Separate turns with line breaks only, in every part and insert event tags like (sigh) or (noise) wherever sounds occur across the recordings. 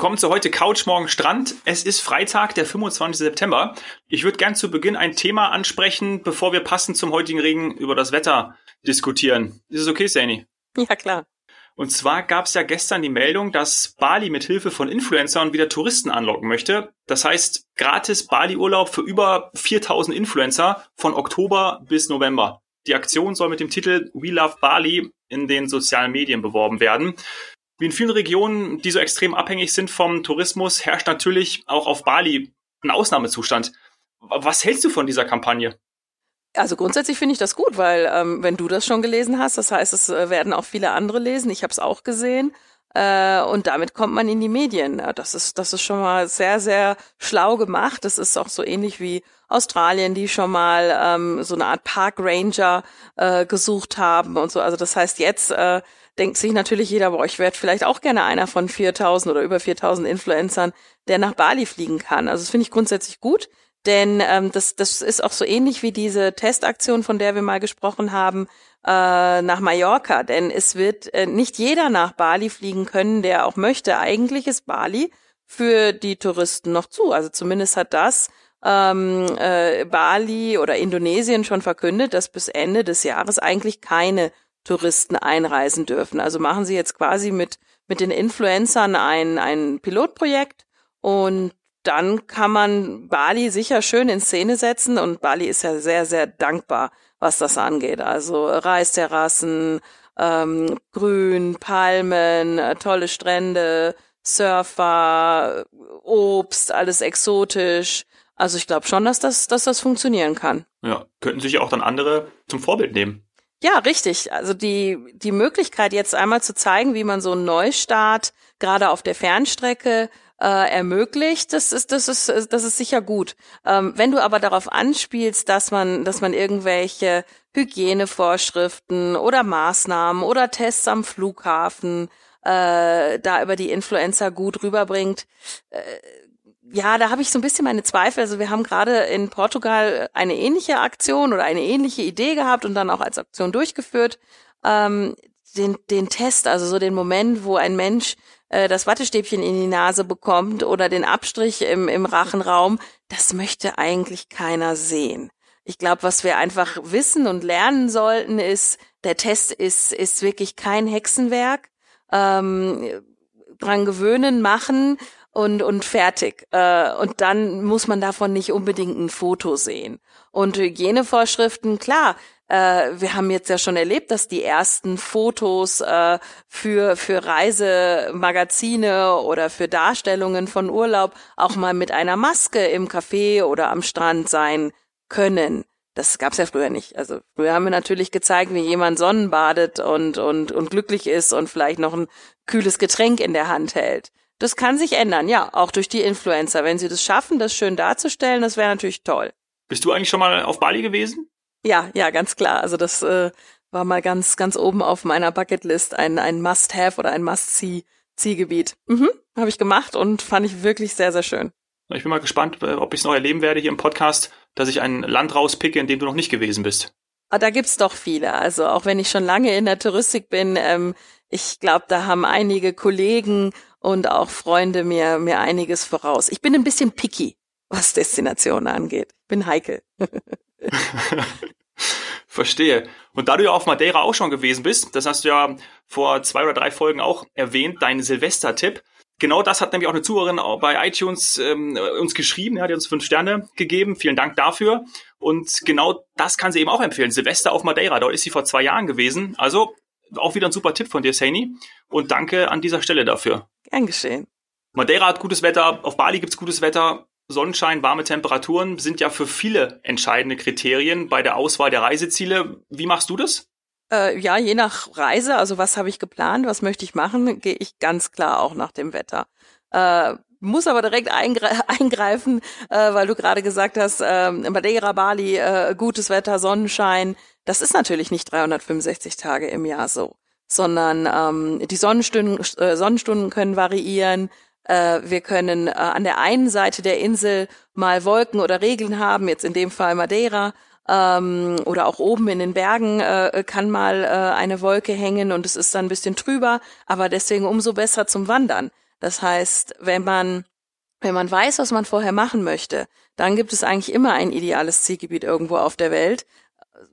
Willkommen zu heute Couch Morgen Strand. Es ist Freitag, der 25. September. Ich würde gern zu Beginn ein Thema ansprechen, bevor wir passend zum heutigen Regen über das Wetter diskutieren. Ist es okay, Sani?
Ja, klar.
Und zwar gab es ja gestern die Meldung, dass Bali mit Hilfe von Influencern wieder Touristen anlocken möchte. Das heißt, gratis Bali-Urlaub für über 4000 Influencer von Oktober bis November. Die Aktion soll mit dem Titel We Love Bali in den sozialen Medien beworben werden. Wie in vielen Regionen, die so extrem abhängig sind vom Tourismus, herrscht natürlich auch auf Bali ein Ausnahmezustand. Was hältst du von dieser Kampagne?
Also grundsätzlich finde ich das gut, weil ähm, wenn du das schon gelesen hast, das heißt, es äh, werden auch viele andere lesen. Ich habe es auch gesehen. Äh, und damit kommt man in die Medien. Das ist, das ist schon mal sehr, sehr schlau gemacht. Das ist auch so ähnlich wie Australien, die schon mal ähm, so eine Art Park Ranger äh, gesucht haben und so. Also das heißt, jetzt äh, denkt sich natürlich jeder, boah, ich werde vielleicht auch gerne einer von 4000 oder über 4000 Influencern, der nach Bali fliegen kann. Also das finde ich grundsätzlich gut, denn ähm, das, das ist auch so ähnlich wie diese Testaktion, von der wir mal gesprochen haben, äh, nach Mallorca. Denn es wird äh, nicht jeder nach Bali fliegen können, der auch möchte. Eigentlich ist Bali für die Touristen noch zu. Also zumindest hat das ähm, äh, Bali oder Indonesien schon verkündet, dass bis Ende des Jahres eigentlich keine Touristen einreisen dürfen. Also machen sie jetzt quasi mit, mit den Influencern ein, ein Pilotprojekt und dann kann man Bali sicher schön in Szene setzen und Bali ist ja sehr, sehr dankbar, was das angeht. Also Reisterrassen, ähm, Grün, Palmen, äh, tolle Strände, Surfer, Obst, alles exotisch. Also ich glaube schon, dass das, dass das funktionieren kann.
Ja, könnten sich auch dann andere zum Vorbild nehmen.
Ja, richtig. Also die, die Möglichkeit jetzt einmal zu zeigen, wie man so einen Neustart gerade auf der Fernstrecke äh, ermöglicht, das ist, das ist, das ist sicher gut. Ähm, wenn du aber darauf anspielst, dass man, dass man irgendwelche Hygienevorschriften oder Maßnahmen oder Tests am Flughafen äh, da über die Influencer gut rüberbringt, äh, ja, da habe ich so ein bisschen meine Zweifel. Also wir haben gerade in Portugal eine ähnliche Aktion oder eine ähnliche Idee gehabt und dann auch als Aktion durchgeführt. Ähm, den, den Test, also so den Moment, wo ein Mensch äh, das Wattestäbchen in die Nase bekommt oder den Abstrich im, im Rachenraum, das möchte eigentlich keiner sehen. Ich glaube, was wir einfach wissen und lernen sollten, ist, der Test ist, ist wirklich kein Hexenwerk. Ähm, dran gewöhnen, machen und, und fertig. Äh, und dann muss man davon nicht unbedingt ein Foto sehen. Und Hygienevorschriften, klar, äh, wir haben jetzt ja schon erlebt, dass die ersten Fotos äh, für, für Reisemagazine oder für Darstellungen von Urlaub auch mal mit einer Maske im Café oder am Strand sein können. Das gab's ja früher nicht. Also früher haben wir natürlich gezeigt, wie jemand Sonnenbadet und, und, und glücklich ist und vielleicht noch ein kühles Getränk in der Hand hält. Das kann sich ändern, ja, auch durch die Influencer. Wenn sie das schaffen, das schön darzustellen, das wäre natürlich toll.
Bist du eigentlich schon mal auf Bali gewesen?
Ja, ja, ganz klar. Also das äh, war mal ganz, ganz oben auf meiner Bucketlist ein, ein Must-Have oder ein Must-See-Zielgebiet. Mhm, habe ich gemacht und fand ich wirklich sehr, sehr schön.
Ich bin mal gespannt, äh, ob ich es noch erleben werde hier im Podcast, dass ich ein Land rauspicke, in dem du noch nicht gewesen bist.
Ah, da gibt's doch viele. Also auch wenn ich schon lange in der Touristik bin, ähm, ich glaube, da haben einige Kollegen und auch Freunde mir, mir einiges voraus. Ich bin ein bisschen picky, was Destinationen angeht. Bin heikel. (laughs) (laughs)
Verstehe. Und da du ja auf Madeira auch schon gewesen bist, das hast du ja vor zwei oder drei Folgen auch erwähnt, dein Silvester-Tipp. Genau das hat nämlich auch eine Zuhörerin bei iTunes ähm, uns geschrieben, die hat uns fünf Sterne gegeben. Vielen Dank dafür. Und genau das kann sie eben auch empfehlen. Silvester auf Madeira, dort ist sie vor zwei Jahren gewesen. Also auch wieder ein super Tipp von dir, Saini. Und danke an dieser Stelle dafür.
Gern geschehen.
Madeira hat gutes Wetter, auf Bali gibt's gutes Wetter. Sonnenschein, warme Temperaturen sind ja für viele entscheidende Kriterien bei der Auswahl der Reiseziele. Wie machst du das?
Äh, ja, je nach Reise, also was habe ich geplant, was möchte ich machen, gehe ich ganz klar auch nach dem Wetter. Äh, muss aber direkt eingre (laughs) eingreifen, äh, weil du gerade gesagt hast, äh, Madeira, Bali, äh, gutes Wetter, Sonnenschein. Das ist natürlich nicht 365 Tage im Jahr so sondern ähm, die Sonnenstunden, äh, Sonnenstunden können variieren. Äh, wir können äh, an der einen Seite der Insel mal Wolken oder Regeln haben, jetzt in dem Fall Madeira, ähm, oder auch oben in den Bergen äh, kann mal äh, eine Wolke hängen und es ist dann ein bisschen trüber, aber deswegen umso besser zum Wandern. Das heißt, wenn man wenn man weiß, was man vorher machen möchte, dann gibt es eigentlich immer ein ideales Zielgebiet irgendwo auf der Welt.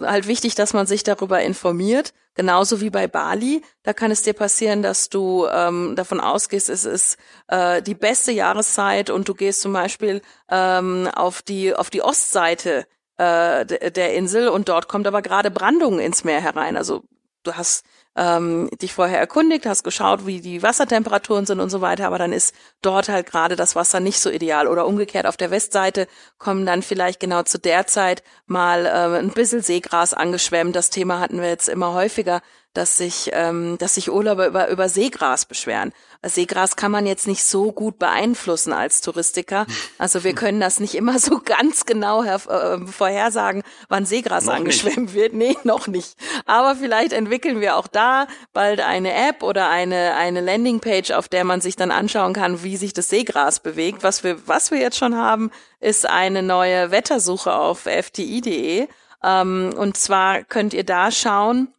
Halt wichtig, dass man sich darüber informiert, genauso wie bei Bali. Da kann es dir passieren, dass du ähm, davon ausgehst, es ist äh, die beste Jahreszeit und du gehst zum Beispiel ähm, auf die auf die Ostseite äh, der Insel und dort kommt aber gerade Brandung ins Meer herein. Also du hast ähm, dich vorher erkundigt, hast geschaut, wie die Wassertemperaturen sind und so weiter, aber dann ist dort halt gerade das Wasser nicht so ideal. Oder umgekehrt auf der Westseite kommen dann vielleicht genau zu der Zeit mal äh, ein bisschen Seegras angeschwemmt. Das Thema hatten wir jetzt immer häufiger, dass sich, ähm, dass sich Urlauber über, über Seegras beschweren. Seegras kann man jetzt nicht so gut beeinflussen als Touristiker. Also wir können das nicht immer so (laughs) ganz genau äh, vorhersagen, wann Seegras noch angeschwemmt nicht. wird. Nee, noch nicht. Aber vielleicht entwickeln wir auch da bald eine App oder eine, eine Landingpage, auf der man sich dann anschauen kann, wie sich das Seegras bewegt. Was wir, was wir jetzt schon haben, ist eine neue Wettersuche auf fti.de. Ähm, und zwar könnt ihr da schauen,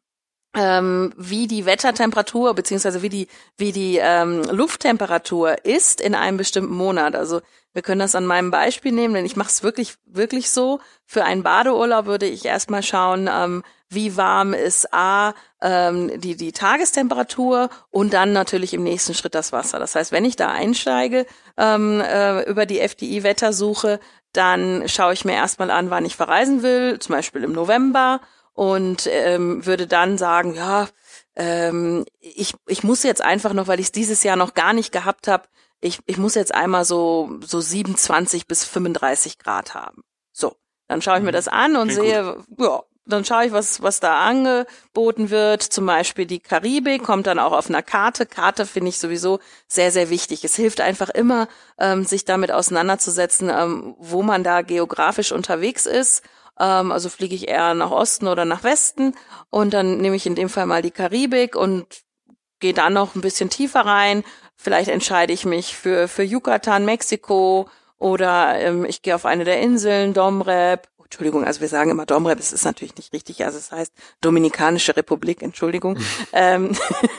ähm, wie die Wettertemperatur beziehungsweise wie die wie die ähm, Lufttemperatur ist in einem bestimmten Monat. Also wir können das an meinem Beispiel nehmen, denn ich mache es wirklich wirklich so. Für einen Badeurlaub würde ich erstmal schauen, ähm, wie warm ist a ähm, die die Tagestemperatur und dann natürlich im nächsten Schritt das Wasser. Das heißt, wenn ich da einsteige ähm, äh, über die FDI Wettersuche, dann schaue ich mir erstmal an, wann ich verreisen will, zum Beispiel im November und ähm, würde dann sagen, ja, ähm, ich, ich muss jetzt einfach noch, weil ich es dieses Jahr noch gar nicht gehabt habe, ich, ich muss jetzt einmal so, so 27 bis 35 Grad haben. So, dann schaue ich mir mhm. das an und Klingt sehe, gut. ja, dann schaue ich, was, was da angeboten wird. Zum Beispiel die Karibik kommt dann auch auf einer Karte. Karte finde ich sowieso sehr, sehr wichtig. Es hilft einfach immer, ähm, sich damit auseinanderzusetzen, ähm, wo man da geografisch unterwegs ist ähm, also fliege ich eher nach Osten oder nach Westen und dann nehme ich in dem Fall mal die Karibik und gehe dann noch ein bisschen tiefer rein. Vielleicht entscheide ich mich für, für Yucatan, Mexiko oder ähm, ich gehe auf eine der Inseln, Domrep. Entschuldigung, also wir sagen immer Domrep, es ist natürlich nicht richtig, also es heißt Dominikanische Republik, Entschuldigung. Mhm. ähm,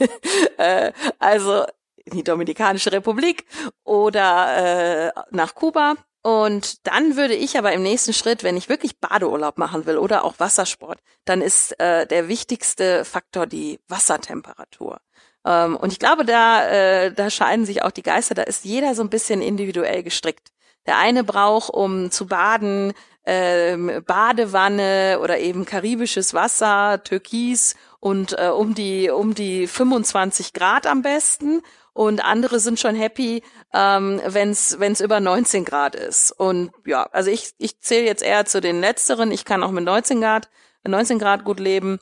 (laughs) äh, also die Dominikanische Republik oder äh, nach Kuba und dann würde ich aber im nächsten Schritt, wenn ich wirklich Badeurlaub machen will oder auch Wassersport, dann ist äh, der wichtigste Faktor die Wassertemperatur. Ähm, und ich glaube, da, äh, da scheiden sich auch die Geister. Da ist jeder so ein bisschen individuell gestrickt. Der eine braucht, um zu baden, ähm, Badewanne oder eben karibisches Wasser, Türkis und äh, um die um die 25 Grad am besten und andere sind schon happy, ähm, wenn es über 19 Grad ist. Und ja, also ich, ich zähle jetzt eher zu den letzteren. Ich kann auch mit 19 Grad, 19 Grad gut leben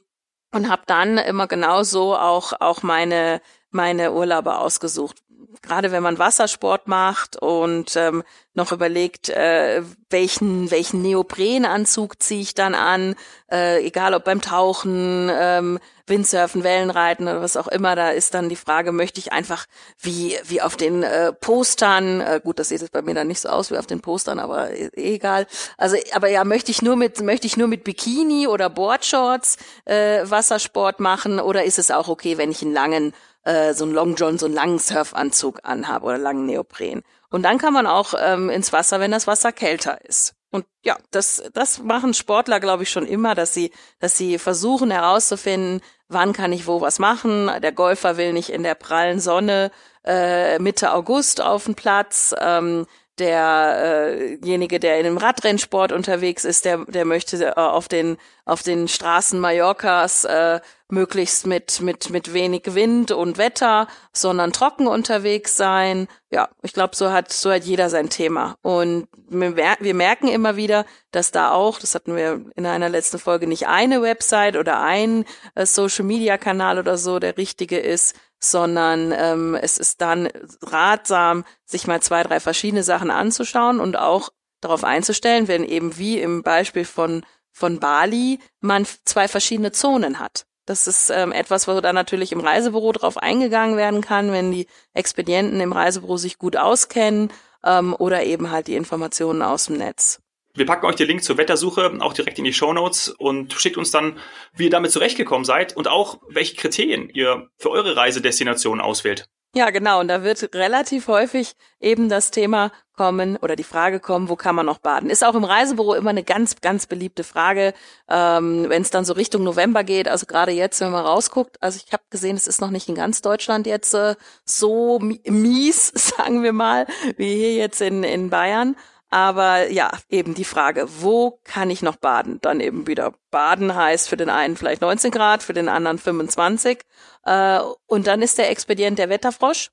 und habe dann immer genauso auch auch meine meine Urlaube ausgesucht gerade wenn man Wassersport macht und ähm, noch überlegt, äh, welchen, welchen Neoprenanzug ziehe ich dann an, äh, egal ob beim Tauchen, ähm, Windsurfen, Wellenreiten oder was auch immer, da ist dann die Frage, möchte ich einfach wie, wie auf den äh, Postern, äh, gut, das sieht jetzt bei mir dann nicht so aus wie auf den Postern, aber eh, egal. Also, aber ja, möchte ich nur mit, möchte ich nur mit Bikini oder Boardshorts äh, Wassersport machen oder ist es auch okay, wenn ich einen langen äh, so einen Long John, so einen langen Surfanzug anhabe oder langen Neopren. Und dann kann man auch ähm, ins Wasser, wenn das Wasser kälter ist. Und ja, das, das machen Sportler, glaube ich, schon immer, dass sie, dass sie versuchen herauszufinden, wann kann ich wo was machen. Der Golfer will nicht in der prallen Sonne äh, Mitte August auf den Platz. Ähm, derjenige, äh der in einem Radrennsport unterwegs ist, der, der möchte äh, auf den auf den Straßen Mallorcas äh, möglichst mit mit mit wenig Wind und Wetter, sondern trocken unterwegs sein. Ja, ich glaube, so hat so hat jeder sein Thema und wir, wir merken immer wieder, dass da auch, das hatten wir in einer letzten Folge, nicht eine Website oder ein äh, Social Media Kanal oder so der richtige ist, sondern ähm, es ist dann ratsam, sich mal zwei, drei verschiedene Sachen anzuschauen und auch darauf einzustellen, wenn eben wie im Beispiel von, von Bali man zwei verschiedene Zonen hat. Das ist ähm, etwas, wo dann natürlich im Reisebüro drauf eingegangen werden kann, wenn die Expedienten im Reisebüro sich gut auskennen ähm, oder eben halt die Informationen aus dem Netz.
Wir packen euch den Link zur Wettersuche auch direkt in die Show Notes und schickt uns dann, wie ihr damit zurechtgekommen seid und auch welche Kriterien ihr für eure Reisedestination auswählt.
Ja, genau. Und da wird relativ häufig eben das Thema kommen oder die Frage kommen, wo kann man noch baden? Ist auch im Reisebüro immer eine ganz, ganz beliebte Frage, ähm, wenn es dann so Richtung November geht. Also gerade jetzt, wenn man rausguckt, also ich habe gesehen, es ist noch nicht in ganz Deutschland jetzt äh, so mies, (laughs) sagen wir mal, wie hier jetzt in, in Bayern. Aber ja, eben die Frage, wo kann ich noch baden? Dann eben wieder baden heißt für den einen vielleicht 19 Grad, für den anderen 25. Äh, und dann ist der Expedient der Wetterfrosch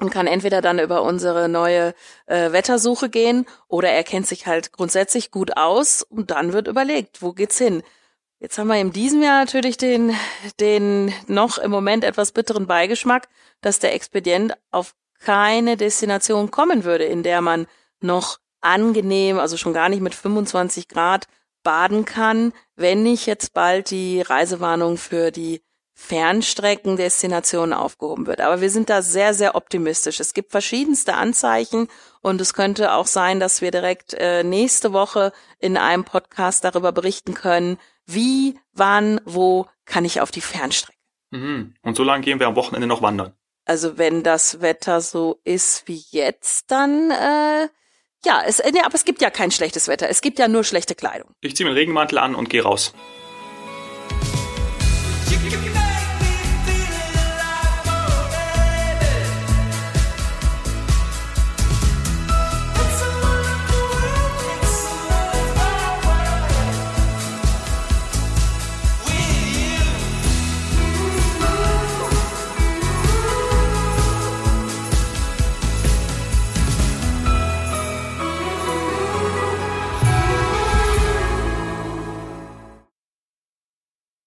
und kann entweder dann über unsere neue äh, Wettersuche gehen oder er kennt sich halt grundsätzlich gut aus und dann wird überlegt, wo geht's hin? Jetzt haben wir in diesem Jahr natürlich den, den noch im Moment etwas bitteren Beigeschmack, dass der Expedient auf keine Destination kommen würde, in der man noch angenehm, also schon gar nicht mit 25 Grad baden kann, wenn nicht jetzt bald die Reisewarnung für die Fernstreckendestinationen aufgehoben wird. Aber wir sind da sehr, sehr optimistisch. Es gibt verschiedenste Anzeichen und es könnte auch sein, dass wir direkt äh, nächste Woche in einem Podcast darüber berichten können, wie, wann, wo kann ich auf die Fernstrecke.
Mhm. Und so lange gehen wir am Wochenende noch wandern.
Also wenn das Wetter so ist wie jetzt, dann äh, ja, es, nee, aber es gibt ja kein schlechtes Wetter. Es gibt ja nur schlechte Kleidung.
Ich ziehe meinen Regenmantel an und gehe raus.